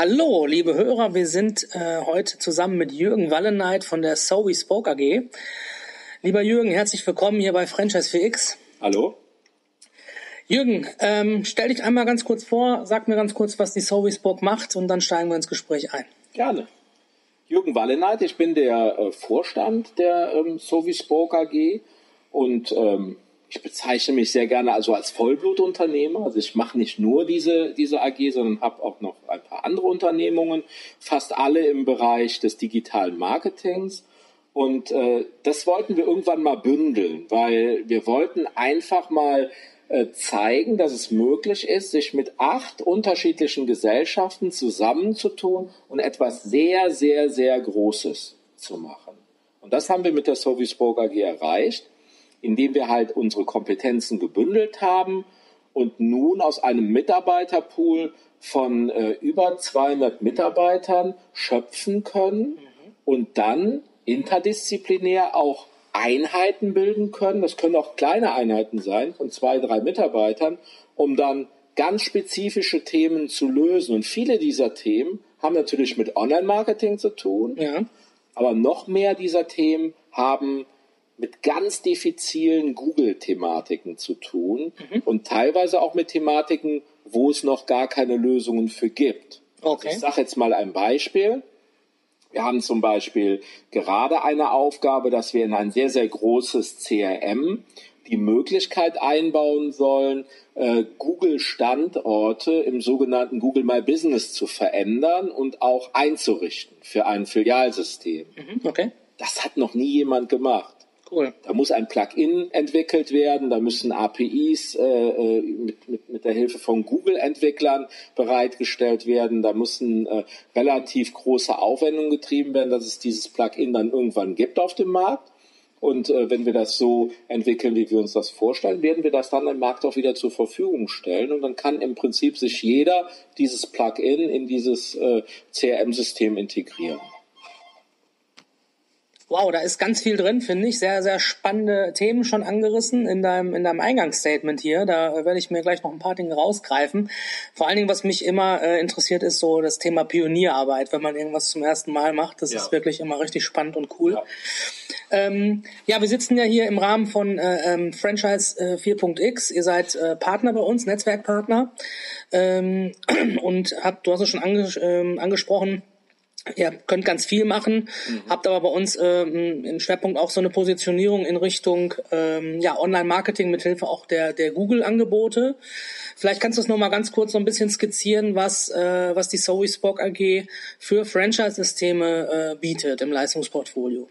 Hallo, liebe Hörer, wir sind äh, heute zusammen mit Jürgen Walleneit von der So We Spoke AG. Lieber Jürgen, herzlich willkommen hier bei Franchise 4X. Hallo. Jürgen, ähm, stell dich einmal ganz kurz vor, sag mir ganz kurz, was die So We Spoke macht und dann steigen wir ins Gespräch ein. Gerne. Jürgen Walleneit, ich bin der äh, Vorstand der ähm, So We Spoke AG und ähm, ich bezeichne mich sehr gerne also als Vollblutunternehmer. Also ich mache nicht nur diese, diese AG, sondern habe auch noch ein paar andere Unternehmungen, fast alle im Bereich des digitalen Marketings. Und äh, das wollten wir irgendwann mal bündeln, weil wir wollten einfach mal äh, zeigen, dass es möglich ist, sich mit acht unterschiedlichen Gesellschaften zusammenzutun und etwas sehr, sehr, sehr Großes zu machen. Und das haben wir mit der Sovisburg AG erreicht indem wir halt unsere Kompetenzen gebündelt haben und nun aus einem Mitarbeiterpool von äh, über 200 Mitarbeitern schöpfen können mhm. und dann interdisziplinär auch Einheiten bilden können. Das können auch kleine Einheiten sein von zwei, drei Mitarbeitern, um dann ganz spezifische Themen zu lösen. Und viele dieser Themen haben natürlich mit Online-Marketing zu tun, ja. aber noch mehr dieser Themen haben mit ganz diffizilen Google-Thematiken zu tun mhm. und teilweise auch mit Thematiken, wo es noch gar keine Lösungen für gibt. Also okay. Also ich sage jetzt mal ein Beispiel. Wir haben zum Beispiel gerade eine Aufgabe, dass wir in ein sehr, sehr großes CRM die Möglichkeit einbauen sollen, äh, Google-Standorte im sogenannten Google My Business zu verändern und auch einzurichten für ein Filialsystem. Mhm, okay. Das hat noch nie jemand gemacht. Cool. Da muss ein Plugin entwickelt werden, da müssen APIs äh, äh, mit, mit, mit der Hilfe von Google-Entwicklern bereitgestellt werden, da müssen äh, relativ große Aufwendungen getrieben werden, dass es dieses Plugin dann irgendwann gibt auf dem Markt. Und äh, wenn wir das so entwickeln, wie wir uns das vorstellen, werden wir das dann im Markt auch wieder zur Verfügung stellen. Und dann kann im Prinzip sich jeder dieses Plugin in dieses äh, CRM-System integrieren. Wow, da ist ganz viel drin, finde ich. Sehr, sehr spannende Themen schon angerissen in deinem, in deinem Eingangsstatement hier. Da werde ich mir gleich noch ein paar Dinge rausgreifen. Vor allen Dingen, was mich immer äh, interessiert, ist so das Thema Pionierarbeit, wenn man irgendwas zum ersten Mal macht. Das ja. ist wirklich immer richtig spannend und cool. Ja. Ähm, ja, wir sitzen ja hier im Rahmen von äh, ähm, Franchise äh, 4.x. Ihr seid äh, Partner bei uns, Netzwerkpartner. Ähm, und habt, du hast es schon ange ähm, angesprochen, Ihr könnt ganz viel machen, mhm. habt aber bei uns ähm, im Schwerpunkt auch so eine Positionierung in Richtung ähm, ja, Online-Marketing mit Hilfe auch der, der Google-Angebote. Vielleicht kannst du es noch mal ganz kurz so ein bisschen skizzieren, was, äh, was die Zoe Spock AG für Franchise-Systeme äh, bietet im Leistungsportfolio.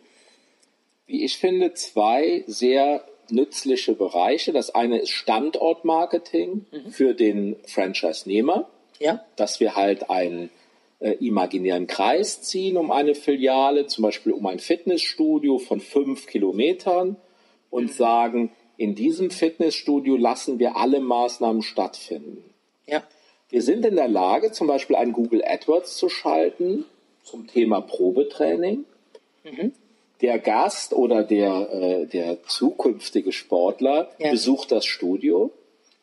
Wie ich finde, zwei sehr nützliche Bereiche. Das eine ist Standortmarketing mhm. für den Franchise-Nehmer. Ja. Dass wir halt ein äh, imaginären Kreis ziehen um eine Filiale, zum Beispiel um ein Fitnessstudio von fünf Kilometern und mhm. sagen, in diesem Fitnessstudio lassen wir alle Maßnahmen stattfinden. Ja. Wir sind in der Lage, zum Beispiel ein Google AdWords zu schalten zum Thema Probetraining. Mhm. Der Gast oder der, äh, der zukünftige Sportler ja. besucht das Studio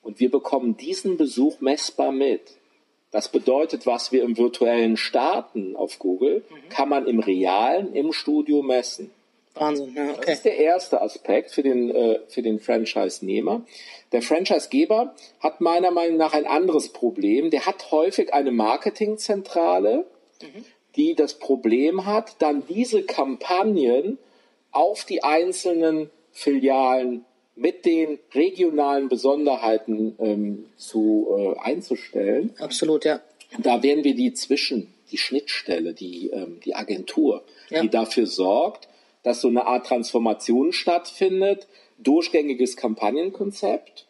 und wir bekommen diesen Besuch messbar mit. Das bedeutet, was wir im virtuellen starten auf Google, mhm. kann man im realen im Studio messen. Wahnsinn, ja, okay. Das ist der erste Aspekt für den, äh, für den Franchise-Nehmer. Der Franchise-Geber hat meiner Meinung nach ein anderes Problem. Der hat häufig eine Marketingzentrale, mhm. die das Problem hat, dann diese Kampagnen auf die einzelnen Filialen mit den regionalen Besonderheiten ähm, zu äh, einzustellen. Absolut, ja. Da werden wir die zwischen, die Schnittstelle, die, ähm, die Agentur, ja. die dafür sorgt, dass so eine Art Transformation stattfindet, durchgängiges Kampagnenkonzept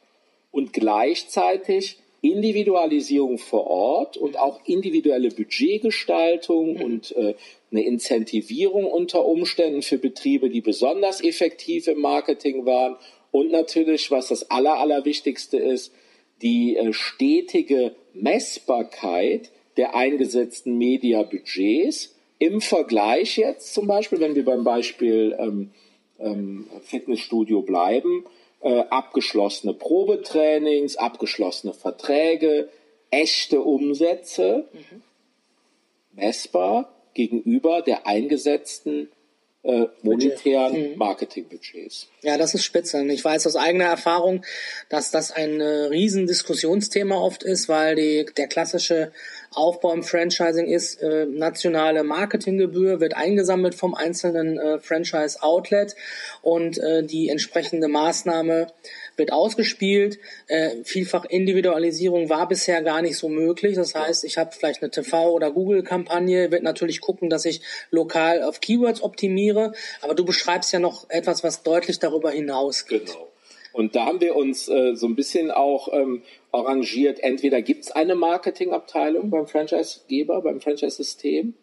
und gleichzeitig Individualisierung vor Ort und auch individuelle Budgetgestaltung mhm. und äh, eine Incentivierung unter Umständen für Betriebe, die besonders effektiv im Marketing waren und natürlich, was das Aller, Allerwichtigste ist, die äh, stetige Messbarkeit der eingesetzten Mediabudgets im Vergleich jetzt zum Beispiel, wenn wir beim Beispiel ähm, ähm, Fitnessstudio bleiben, äh, abgeschlossene Probetrainings, abgeschlossene Verträge, echte Umsätze. Mhm. messbar gegenüber der eingesetzten äh, monetären mhm. Marketingbudgets. Ja, das ist spitze. Ich weiß aus eigener Erfahrung, dass das ein äh, riesen Diskussionsthema oft ist, weil die, der klassische Aufbau im Franchising ist, äh, nationale Marketinggebühr wird eingesammelt vom einzelnen äh, Franchise-Outlet und äh, die entsprechende Maßnahme wird ausgespielt. Äh, vielfach Individualisierung war bisher gar nicht so möglich. Das heißt, ich habe vielleicht eine TV- oder Google-Kampagne, wird natürlich gucken, dass ich lokal auf Keywords optimiere. Aber du beschreibst ja noch etwas, was deutlich darüber hinausgeht. Genau. Und da haben wir uns äh, so ein bisschen auch ähm, arrangiert. Entweder gibt es eine Marketingabteilung beim Franchisegeber, beim Franchise-System,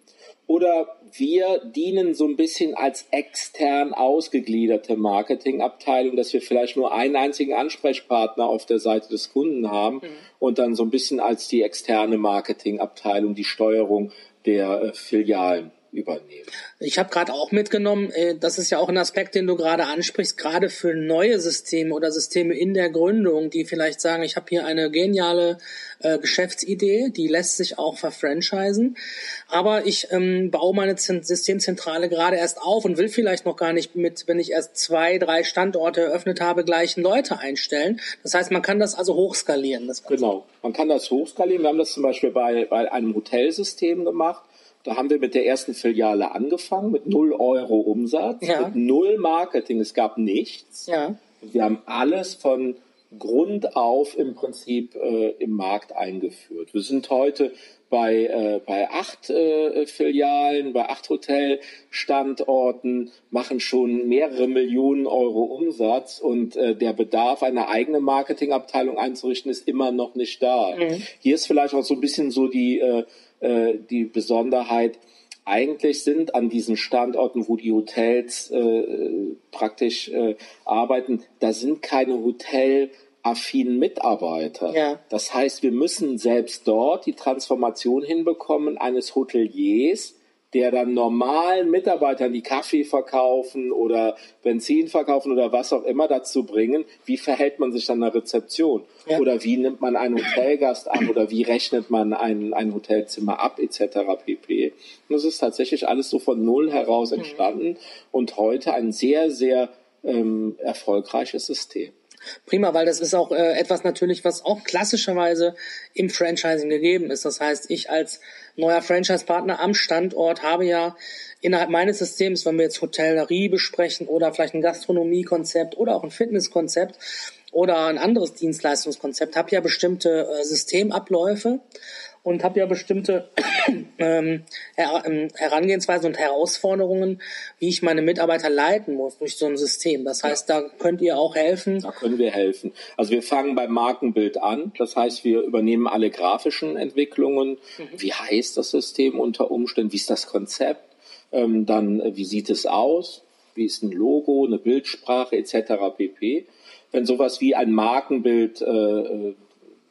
oder wir dienen so ein bisschen als extern ausgegliederte Marketingabteilung, dass wir vielleicht nur einen einzigen Ansprechpartner auf der Seite des Kunden haben mhm. und dann so ein bisschen als die externe Marketingabteilung die Steuerung der äh, Filialen übernehmen. Ich habe gerade auch mitgenommen, äh, das ist ja auch ein Aspekt, den du gerade ansprichst, gerade für neue Systeme oder Systeme in der Gründung, die vielleicht sagen, ich habe hier eine geniale äh, Geschäftsidee, die lässt sich auch verfranchisen, aber ich ähm, baue meine Z Systemzentrale gerade erst auf und will vielleicht noch gar nicht mit, wenn ich erst zwei, drei Standorte eröffnet habe, gleichen Leute einstellen. Das heißt, man kann das also hochskalieren. Das genau, man kann das hochskalieren. Wir haben das zum Beispiel bei, bei einem Hotelsystem gemacht da haben wir mit der ersten Filiale angefangen, mit null Euro Umsatz, ja. mit null Marketing. Es gab nichts. Ja. Wir haben alles von Grund auf im Prinzip äh, im Markt eingeführt. Wir sind heute bei, äh, bei acht äh, Filialen, bei acht Hotelstandorten, machen schon mehrere Millionen Euro Umsatz und äh, der Bedarf, eine eigene Marketingabteilung einzurichten, ist immer noch nicht da. Mhm. Hier ist vielleicht auch so ein bisschen so die äh, äh, die Besonderheit, eigentlich sind an diesen Standorten, wo die Hotels äh, praktisch äh, arbeiten, da sind keine hotelaffinen Mitarbeiter. Ja. Das heißt, wir müssen selbst dort die Transformation hinbekommen eines Hoteliers, der dann normalen Mitarbeitern, die Kaffee verkaufen oder Benzin verkaufen oder was auch immer dazu bringen, wie verhält man sich an der Rezeption? Ja. Oder wie nimmt man einen Hotelgast an oder wie rechnet man ein, ein Hotelzimmer ab etc. pp. Und das ist tatsächlich alles so von Null heraus mhm. entstanden mhm. und heute ein sehr, sehr ähm, erfolgreiches System. Prima, weil das ist auch äh, etwas natürlich, was auch klassischerweise im Franchising gegeben ist. Das heißt, ich als neuer Franchise-Partner am Standort habe ja innerhalb meines Systems, wenn wir jetzt Hotellerie besprechen oder vielleicht ein Gastronomiekonzept oder auch ein Fitnesskonzept oder ein anderes Dienstleistungskonzept, habe ja bestimmte äh, Systemabläufe und habe ja bestimmte ähm, Her ähm, Herangehensweisen und Herausforderungen, wie ich meine Mitarbeiter leiten muss durch so ein System. Das heißt, ja. da könnt ihr auch helfen. Da können wir helfen. Also wir fangen beim Markenbild an. Das heißt, wir übernehmen alle grafischen Entwicklungen. Mhm. Wie heißt das System unter Umständen? Wie ist das Konzept? Ähm, dann, äh, wie sieht es aus? Wie ist ein Logo, eine Bildsprache etc. pp. Wenn sowas wie ein Markenbild äh, äh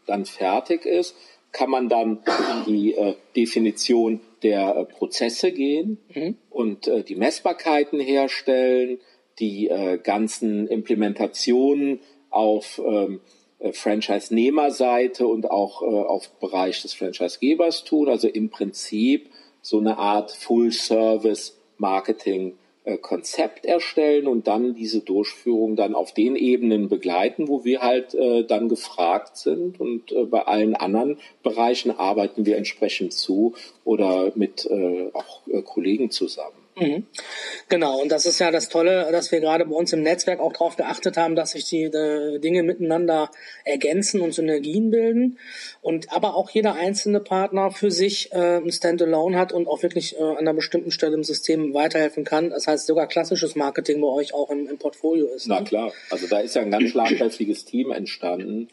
dann fertig ist, kann man dann in die äh, Definition der äh, Prozesse gehen mhm. und äh, die Messbarkeiten herstellen, die äh, ganzen Implementationen auf ähm, äh, Franchise-Nehmerseite und auch äh, auf Bereich des Franchise-Gebers tun. Also im Prinzip so eine Art Full-Service-Marketing Konzept erstellen und dann diese Durchführung dann auf den Ebenen begleiten, wo wir halt äh, dann gefragt sind. Und äh, bei allen anderen Bereichen arbeiten wir entsprechend zu oder mit äh, auch äh, Kollegen zusammen. Mhm. Genau, und das ist ja das Tolle, dass wir gerade bei uns im Netzwerk auch darauf geachtet haben, dass sich die äh, Dinge miteinander ergänzen und Synergien bilden. Und aber auch jeder einzelne Partner für sich äh, ein Standalone hat und auch wirklich äh, an einer bestimmten Stelle im System weiterhelfen kann. Das heißt, sogar klassisches Marketing bei euch auch im, im Portfolio ist. Na ne? klar, also da ist ja ein ganz schlagkräftiges Team entstanden.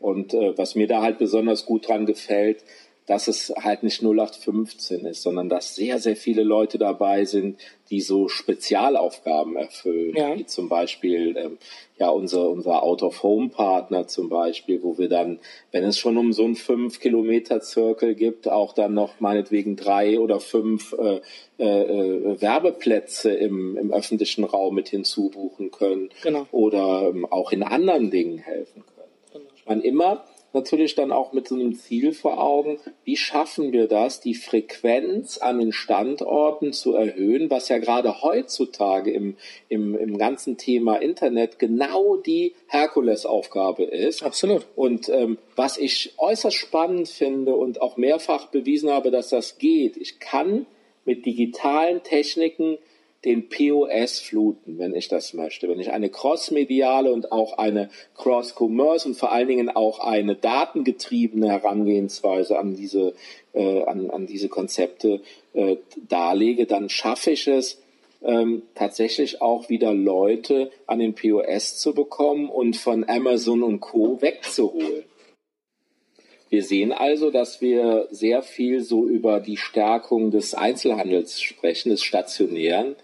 Und äh, was mir da halt besonders gut dran gefällt, dass es halt nicht 0815 ist, sondern dass sehr, sehr viele Leute dabei sind, die so Spezialaufgaben erfüllen, ja. wie zum Beispiel ähm, ja unser, unser Out-of-Home-Partner zum Beispiel, wo wir dann, wenn es schon um so einen fünf Kilometer Zirkel gibt, auch dann noch meinetwegen drei oder fünf äh, äh, Werbeplätze im, im öffentlichen Raum mit hinzubuchen können genau. oder ähm, auch in anderen Dingen helfen können. Genau. Meine, immer natürlich dann auch mit so einem Ziel vor Augen, wie schaffen wir das, die Frequenz an den Standorten zu erhöhen, was ja gerade heutzutage im, im, im ganzen Thema Internet genau die Herkulesaufgabe ist. Absolut. Und ähm, was ich äußerst spannend finde und auch mehrfach bewiesen habe, dass das geht, ich kann mit digitalen Techniken den POS fluten, wenn ich das möchte. Wenn ich eine crossmediale und auch eine Cross-Commerce und vor allen Dingen auch eine datengetriebene Herangehensweise an diese, äh, an, an diese Konzepte äh, darlege, dann schaffe ich es, ähm, tatsächlich auch wieder Leute an den POS zu bekommen und von Amazon und Co. wegzuholen. Wir sehen also, dass wir sehr viel so über die Stärkung des Einzelhandels sprechen, des Stationären,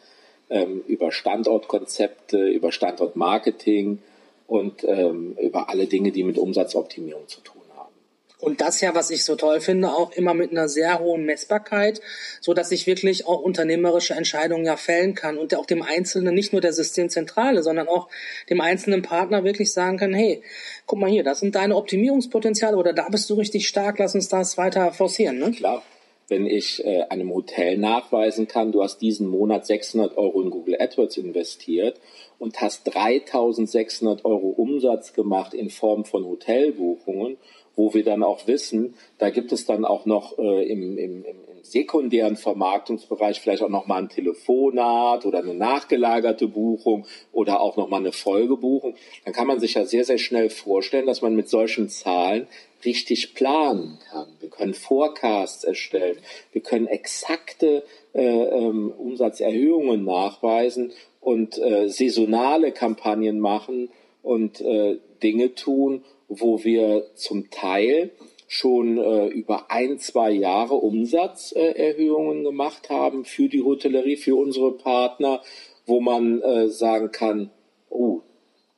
ähm, über Standortkonzepte, über Standortmarketing und ähm, über alle Dinge, die mit Umsatzoptimierung zu tun haben. Und das ja, was ich so toll finde, auch immer mit einer sehr hohen Messbarkeit, so dass ich wirklich auch unternehmerische Entscheidungen ja fällen kann und auch dem Einzelnen, nicht nur der Systemzentrale, sondern auch dem einzelnen Partner wirklich sagen kann, hey, guck mal hier, das sind deine Optimierungspotenziale oder da bist du richtig stark, lass uns das weiter forcieren. Ne? Klar wenn ich äh, einem Hotel nachweisen kann, du hast diesen Monat 600 Euro in Google AdWords investiert und hast 3600 Euro Umsatz gemacht in Form von Hotelbuchungen, wo wir dann auch wissen, da gibt es dann auch noch äh, im, im, im sekundären Vermarktungsbereich vielleicht auch nochmal ein Telefonat oder eine nachgelagerte Buchung oder auch nochmal eine Folgebuchung, dann kann man sich ja sehr, sehr schnell vorstellen, dass man mit solchen Zahlen richtig planen kann. Können Forecasts erstellen, wir können exakte äh, ähm, Umsatzerhöhungen nachweisen und äh, saisonale Kampagnen machen und äh, Dinge tun, wo wir zum Teil schon äh, über ein, zwei Jahre Umsatzerhöhungen gemacht haben für die Hotellerie, für unsere Partner, wo man äh, sagen kann, oh,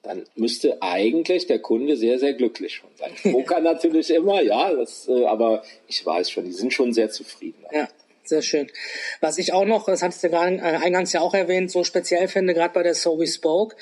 dann müsste eigentlich der Kunde sehr, sehr glücklich schon sein. Poker natürlich immer, ja, das, äh, aber ich weiß schon, die sind schon sehr zufrieden. Ja. Sehr schön. Was ich auch noch, das hattest du gerade äh, eingangs ja auch erwähnt, so speziell finde, gerade bei der So We Spoke,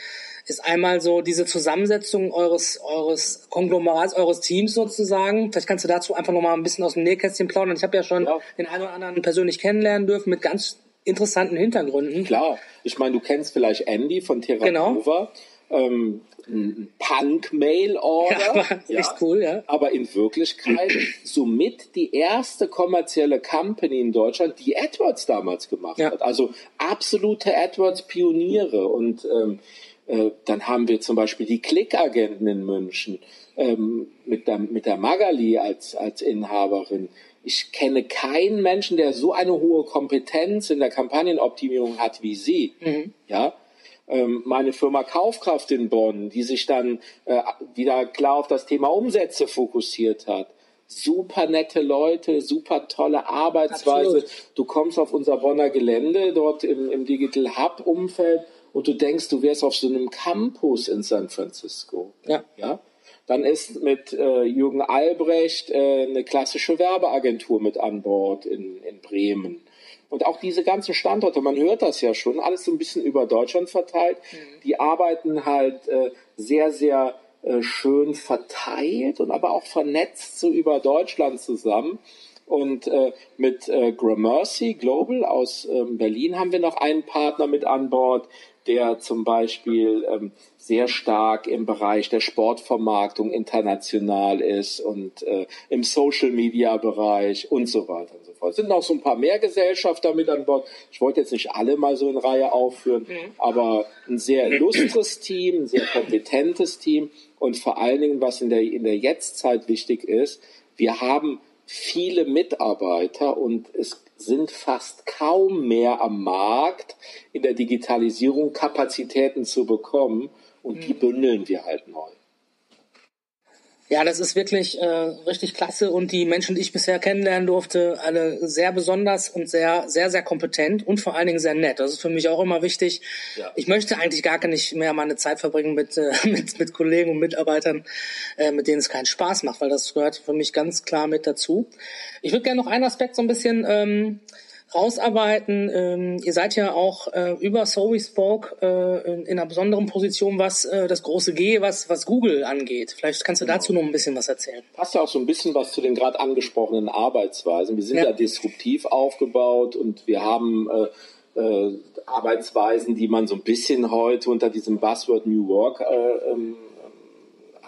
ist einmal so diese Zusammensetzung eures, eures Konglomerats, eures Teams sozusagen. Vielleicht kannst du dazu einfach nochmal ein bisschen aus dem Nähkästchen plaudern. Ich habe ja schon ja. den einen oder anderen persönlich kennenlernen dürfen mit ganz interessanten Hintergründen. Klar. Ich meine, du kennst vielleicht Andy von Terra genau. Nova. Ähm, ein Punk-Mail-Order. Ja, ja, cool, ja. Aber in Wirklichkeit somit die erste kommerzielle Company in Deutschland, die AdWords damals gemacht ja. hat. Also absolute AdWords-Pioniere. Und ähm, äh, dann haben wir zum Beispiel die Klickagenten in München ähm, mit, der, mit der Magali als, als Inhaberin. Ich kenne keinen Menschen, der so eine hohe Kompetenz in der Kampagnenoptimierung hat wie sie. Mhm. Ja, meine Firma Kaufkraft in Bonn, die sich dann äh, wieder klar auf das Thema Umsätze fokussiert hat. Super nette Leute, super tolle Arbeitsweise. Absolut. Du kommst auf unser Bonner Gelände, dort im, im Digital Hub Umfeld und du denkst, du wärst auf so einem Campus in San Francisco. Ja. ja? Dann ist mit äh, Jürgen Albrecht äh, eine klassische Werbeagentur mit an Bord in, in Bremen. Und auch diese ganzen Standorte, man hört das ja schon, alles so ein bisschen über Deutschland verteilt. Mhm. Die arbeiten halt äh, sehr, sehr äh, schön verteilt und aber auch vernetzt so über Deutschland zusammen. Und äh, mit äh, Gramercy Global aus ähm, Berlin haben wir noch einen Partner mit an Bord, der zum Beispiel ähm, sehr stark im Bereich der Sportvermarktung international ist und äh, im Social Media Bereich und so weiter fort. Es sind noch so ein paar mehr Gesellschafter mit an Bord. Ich wollte jetzt nicht alle mal so in Reihe aufführen, mhm. aber ein sehr illustres Team, ein sehr kompetentes Team und vor allen Dingen, was in der, in der Jetztzeit wichtig ist, wir haben viele Mitarbeiter und es sind fast kaum mehr am Markt in der Digitalisierung Kapazitäten zu bekommen und die mhm. bündeln wir halt neu. Ja, das ist wirklich äh, richtig klasse und die Menschen, die ich bisher kennenlernen durfte, alle sehr besonders und sehr, sehr, sehr kompetent und vor allen Dingen sehr nett. Das ist für mich auch immer wichtig. Ja. Ich möchte eigentlich gar nicht mehr meine Zeit verbringen mit, äh, mit, mit Kollegen und Mitarbeitern, äh, mit denen es keinen Spaß macht, weil das gehört für mich ganz klar mit dazu. Ich würde gerne noch einen Aspekt so ein bisschen ähm, rausarbeiten. Ähm, ihr seid ja auch äh, über So We Spoke äh, in, in, einer besonderen Position, was äh, das große G, was, was Google angeht. Vielleicht kannst du genau. dazu noch ein bisschen was erzählen. Passt ja auch so ein bisschen was zu den gerade angesprochenen Arbeitsweisen. Wir sind ja, ja disruptiv aufgebaut und wir haben äh, äh, Arbeitsweisen, die man so ein bisschen heute unter diesem Buzzword New Work äh, ähm,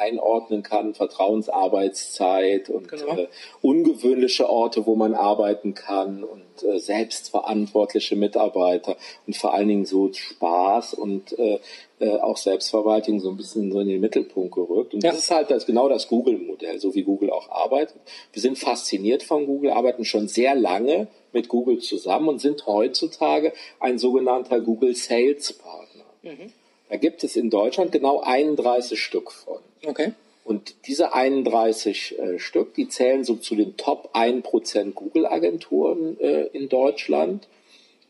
einordnen kann, Vertrauensarbeitszeit und genau. äh, ungewöhnliche Orte, wo man arbeiten kann und äh, selbstverantwortliche Mitarbeiter und vor allen Dingen so Spaß und äh, äh auch Selbstverwaltung so ein bisschen so in den Mittelpunkt gerückt. Und ja. das ist halt das, genau das Google-Modell, so wie Google auch arbeitet. Wir sind fasziniert von Google, arbeiten schon sehr lange mit Google zusammen und sind heutzutage ein sogenannter Google Sales Partner. Mhm. Da gibt es in Deutschland genau 31 Stück von. Okay. Und diese 31 äh, Stück, die zählen so zu den Top 1% Google-Agenturen äh, in Deutschland.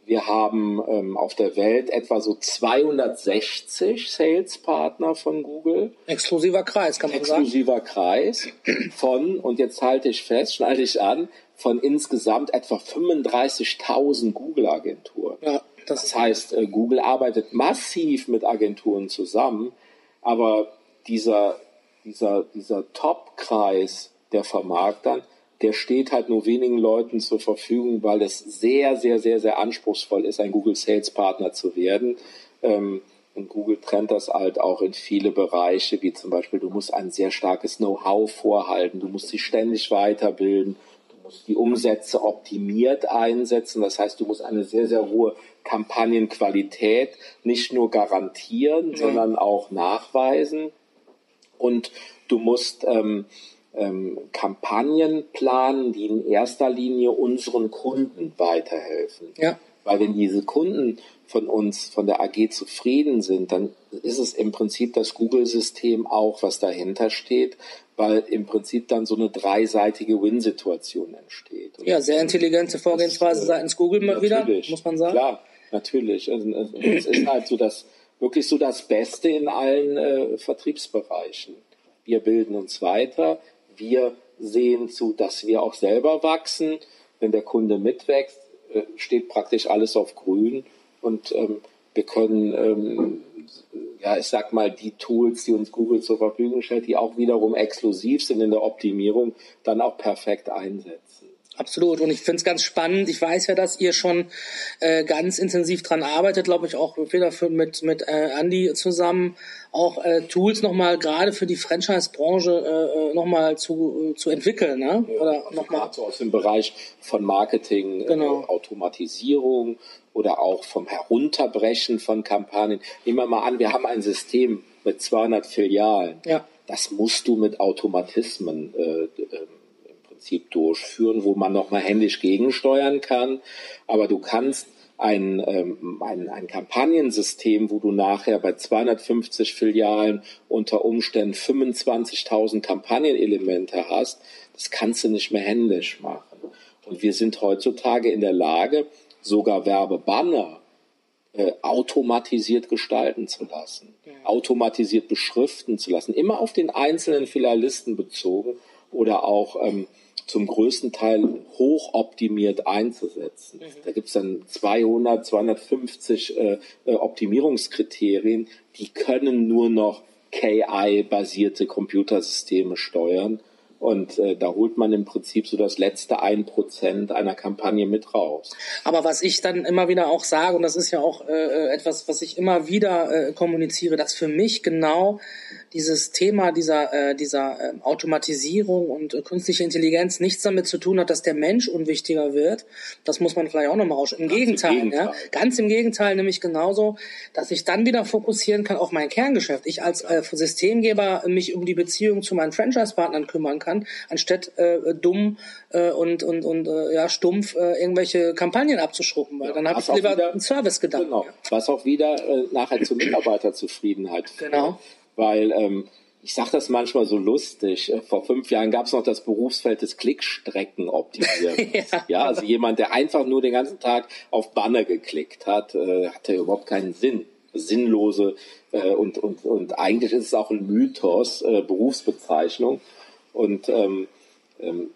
Wir haben ähm, auf der Welt etwa so 260 Sales-Partner von Google. Exklusiver Kreis, kann man Exklusiver sagen. Exklusiver Kreis von, und jetzt halte ich fest, schneide ich an, von insgesamt etwa 35.000 Google-Agenturen. Ja, das, heißt, äh, Google arbeitet massiv mit Agenturen zusammen, aber dieser, dieser, dieser Top-Kreis der Vermarktern, der steht halt nur wenigen Leuten zur Verfügung, weil es sehr, sehr, sehr, sehr anspruchsvoll ist, ein Google Sales Partner zu werden. Ähm, und Google trennt das halt auch in viele Bereiche, wie zum Beispiel, du musst ein sehr starkes Know-how vorhalten, du musst dich ständig weiterbilden, musst die Umsätze optimiert einsetzen. Das heißt, du musst eine sehr, sehr hohe Kampagnenqualität nicht nur garantieren, ja. sondern auch nachweisen und du musst ähm, ähm, Kampagnen planen, die in erster Linie unseren Kunden weiterhelfen. Ja. Weil wenn diese Kunden von uns, von der AG zufrieden sind, dann ist es im Prinzip das Google-System auch, was dahinter steht, weil im Prinzip dann so eine dreiseitige Win-Situation entsteht. Und ja, sehr intelligente Vorgehensweise das, äh, seitens Google mal wieder, muss man sagen. Klar, natürlich. Also, es ist halt so, dass wirklich so das Beste in allen äh, Vertriebsbereichen. Wir bilden uns weiter, wir sehen zu, dass wir auch selber wachsen. Wenn der Kunde mitwächst, äh, steht praktisch alles auf grün und ähm, wir können, ähm, ja, ich sag mal, die Tools, die uns Google zur Verfügung stellt, die auch wiederum exklusiv sind in der Optimierung, dann auch perfekt einsetzen. Absolut. Und ich finde es ganz spannend. Ich weiß ja, dass ihr schon äh, ganz intensiv dran arbeitet, glaube ich, auch wieder für, mit, mit äh, Andy zusammen, auch äh, Tools nochmal gerade für die Franchise-Branche äh, äh nochmal zu, zu entwickeln. Ne? Oder also nochmal. So aus dem Bereich von Marketing, genau. äh, Automatisierung oder auch vom Herunterbrechen von Kampagnen. Nehmen wir mal an, wir haben ein System mit 200 Filialen. Ja. Das musst du mit Automatismen äh, ähm, Prinzip durchführen, wo man nochmal händisch gegensteuern kann. Aber du kannst ein, ähm, ein, ein Kampagnensystem, wo du nachher bei 250 Filialen unter Umständen 25.000 Kampagnenelemente hast, das kannst du nicht mehr händisch machen. Und wir sind heutzutage in der Lage, sogar Werbebanner äh, automatisiert gestalten zu lassen, ja. automatisiert beschriften zu lassen, immer auf den einzelnen Filialisten bezogen oder auch ähm, zum größten Teil hochoptimiert einzusetzen. Mhm. Da gibt es dann 200, 250 äh, äh, Optimierungskriterien, die können nur noch KI-basierte Computersysteme steuern. Und äh, da holt man im Prinzip so das letzte ein Prozent einer Kampagne mit raus. Aber was ich dann immer wieder auch sage, und das ist ja auch äh, äh etwas, was ich immer wieder äh, kommuniziere, dass für mich genau dieses Thema dieser, äh, dieser äh, Automatisierung und äh, künstliche Intelligenz nichts damit zu tun hat, dass der Mensch unwichtiger wird. Das muss man vielleicht auch nochmal rausschauen. Im ganz Gegenteil, im Gegenteil, ja. Ganz im Gegenteil, nämlich genauso, dass ich dann wieder fokussieren kann auf mein Kerngeschäft. Ich als äh, Systemgeber mich um die Beziehung zu meinen Franchise-Partnern kümmern kann, anstatt äh, dumm äh, und, und, und äh, ja, stumpf äh, irgendwelche Kampagnen abzuschruppen, weil ja, dann habe ich lieber wieder, einen Service gedacht. Genau. Was auch wieder äh, nachher zur Mitarbeiterzufriedenheit führt. Genau weil ähm, ich sage das manchmal so lustig. Äh, vor fünf Jahren gab es noch das Berufsfeld des Klickstreckenoptimierens. ja. ja, also jemand, der einfach nur den ganzen Tag auf Banner geklickt hat, äh, hatte überhaupt keinen Sinn. Sinnlose äh, und, und, und eigentlich ist es auch ein Mythos, äh, Berufsbezeichnung. Und ähm, ähm,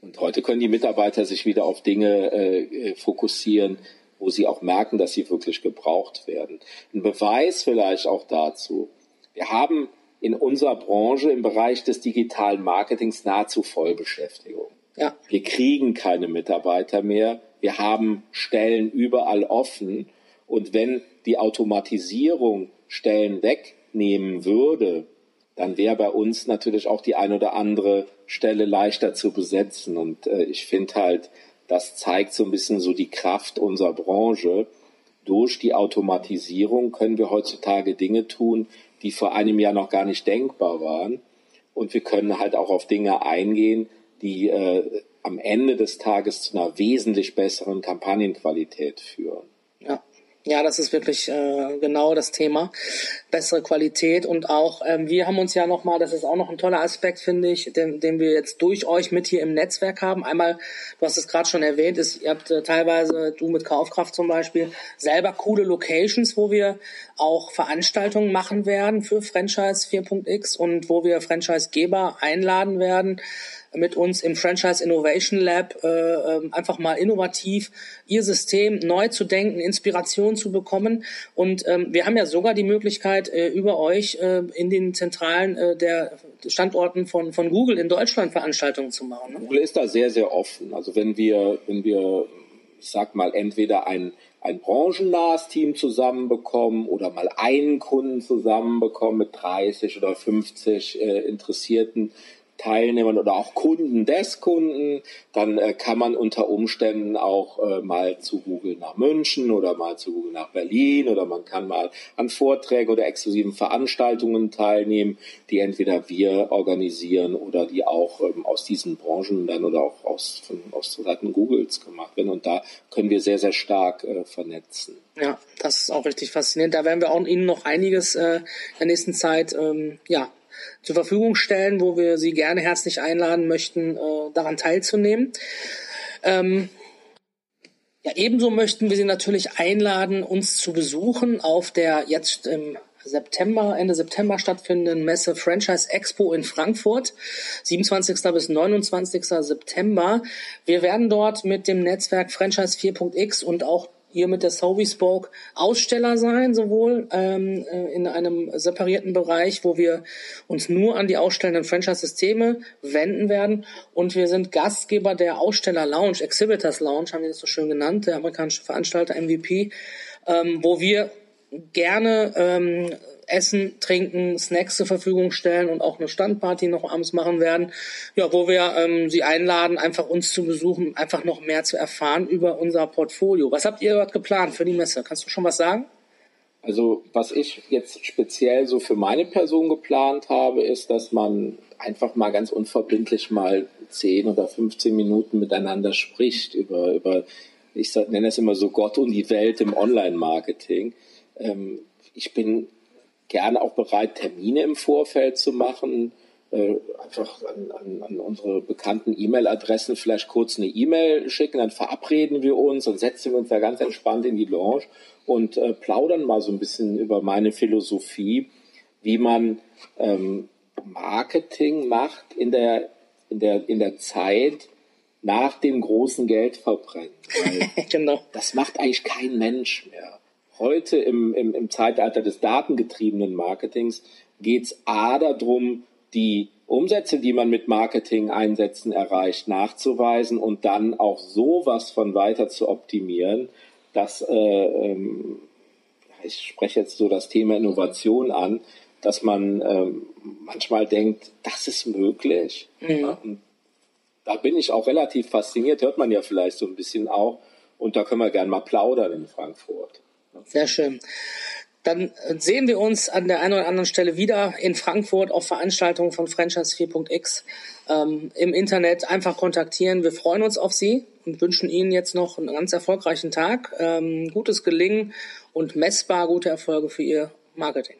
Und heute können die Mitarbeiter sich wieder auf Dinge äh, fokussieren, wo sie auch merken, dass sie wirklich gebraucht werden. Ein Beweis vielleicht auch dazu. Wir haben in unserer Branche im Bereich des digitalen Marketings nahezu Vollbeschäftigung. Ja. Wir kriegen keine Mitarbeiter mehr. Wir haben Stellen überall offen. Und wenn die Automatisierung Stellen wegnehmen würde, dann wäre bei uns natürlich auch die ein oder andere Stelle leichter zu besetzen. Und äh, ich finde halt, das zeigt so ein bisschen so die Kraft unserer Branche. Durch die Automatisierung können wir heutzutage Dinge tun, die vor einem Jahr noch gar nicht denkbar waren. Und wir können halt auch auf Dinge eingehen, die äh, am Ende des Tages zu einer wesentlich besseren Kampagnenqualität führen. Ja. Ja, das ist wirklich äh, genau das Thema. Bessere Qualität und auch, ähm, wir haben uns ja nochmal, das ist auch noch ein toller Aspekt, finde ich, den, den wir jetzt durch euch mit hier im Netzwerk haben. Einmal, du hast es gerade schon erwähnt, ist, ihr habt äh, teilweise, du mit Kaufkraft zum Beispiel, selber coole Locations, wo wir auch Veranstaltungen machen werden für Franchise 4.x und wo wir Franchisegeber einladen werden, mit uns im Franchise Innovation Lab äh, ähm, einfach mal innovativ ihr System neu zu denken, Inspiration zu bekommen. Und ähm, wir haben ja sogar die Möglichkeit, äh, über euch äh, in den Zentralen äh, der Standorten von, von Google in Deutschland Veranstaltungen zu machen. Ne? Google ist da sehr, sehr offen. Also wenn wir, wenn wir, ich sag mal, entweder ein ein branchennahes Team zusammenbekommen oder mal einen Kunden zusammenbekommen mit 30 oder 50 äh, Interessierten, Teilnehmern oder auch Kunden des Kunden, dann äh, kann man unter Umständen auch äh, mal zu Google nach München oder mal zu Google nach Berlin oder man kann mal an Vorträgen oder exklusiven Veranstaltungen teilnehmen, die entweder wir organisieren oder die auch ähm, aus diesen Branchen dann oder auch aus, von, aus Seiten Googles gemacht werden. Und da können wir sehr, sehr stark äh, vernetzen. Ja, das ist auch richtig faszinierend. Da werden wir auch Ihnen noch einiges äh, in der nächsten Zeit ähm, ja, zur Verfügung stellen, wo wir Sie gerne herzlich einladen möchten, äh, daran teilzunehmen. Ähm, ja, ebenso möchten wir Sie natürlich einladen, uns zu besuchen auf der jetzt im September, Ende September stattfindenden Messe Franchise Expo in Frankfurt, 27. bis 29. September. Wir werden dort mit dem Netzwerk Franchise 4.x und auch ihr mit der Sovi Spoke Aussteller sein, sowohl ähm, äh, in einem separierten Bereich, wo wir uns nur an die ausstellenden Franchise-Systeme wenden werden. Und wir sind Gastgeber der Aussteller Lounge, Exhibitors Lounge, haben wir das so schön genannt, der amerikanische Veranstalter MVP, ähm, wo wir gerne ähm, Essen, Trinken, Snacks zur Verfügung stellen und auch eine Standparty noch abends machen werden, ja, wo wir ähm, Sie einladen, einfach uns zu besuchen, einfach noch mehr zu erfahren über unser Portfolio. Was habt ihr dort geplant für die Messe? Kannst du schon was sagen? Also was ich jetzt speziell so für meine Person geplant habe, ist, dass man einfach mal ganz unverbindlich mal 10 oder 15 Minuten miteinander spricht über, über ich nenne es immer so Gott und die Welt im Online-Marketing. Ähm, ich bin gerne auch bereit, Termine im Vorfeld zu machen. Äh, einfach an, an, an unsere bekannten E-Mail-Adressen vielleicht kurz eine E-Mail schicken, dann verabreden wir uns und setzen wir uns da ganz entspannt in die Lounge und äh, plaudern mal so ein bisschen über meine Philosophie, wie man ähm, Marketing macht in der, in der, in der Zeit nach dem großen Geldverbrennen. genau. Das macht eigentlich kein Mensch mehr heute im, im, im Zeitalter des datengetriebenen Marketings geht es A darum, die Umsätze, die man mit Marketing-Einsätzen erreicht, nachzuweisen und dann auch sowas von weiter zu optimieren, dass äh, ähm, ich spreche jetzt so das Thema Innovation an, dass man ähm, manchmal denkt, das ist möglich. Mhm. Ja, da bin ich auch relativ fasziniert, hört man ja vielleicht so ein bisschen auch. Und da können wir gerne mal plaudern in Frankfurt. Sehr schön. Dann sehen wir uns an der einen oder anderen Stelle wieder in Frankfurt auf Veranstaltungen von Franchise 4.x ähm, im Internet. Einfach kontaktieren. Wir freuen uns auf Sie und wünschen Ihnen jetzt noch einen ganz erfolgreichen Tag, ähm, gutes Gelingen und messbar gute Erfolge für Ihr Marketing.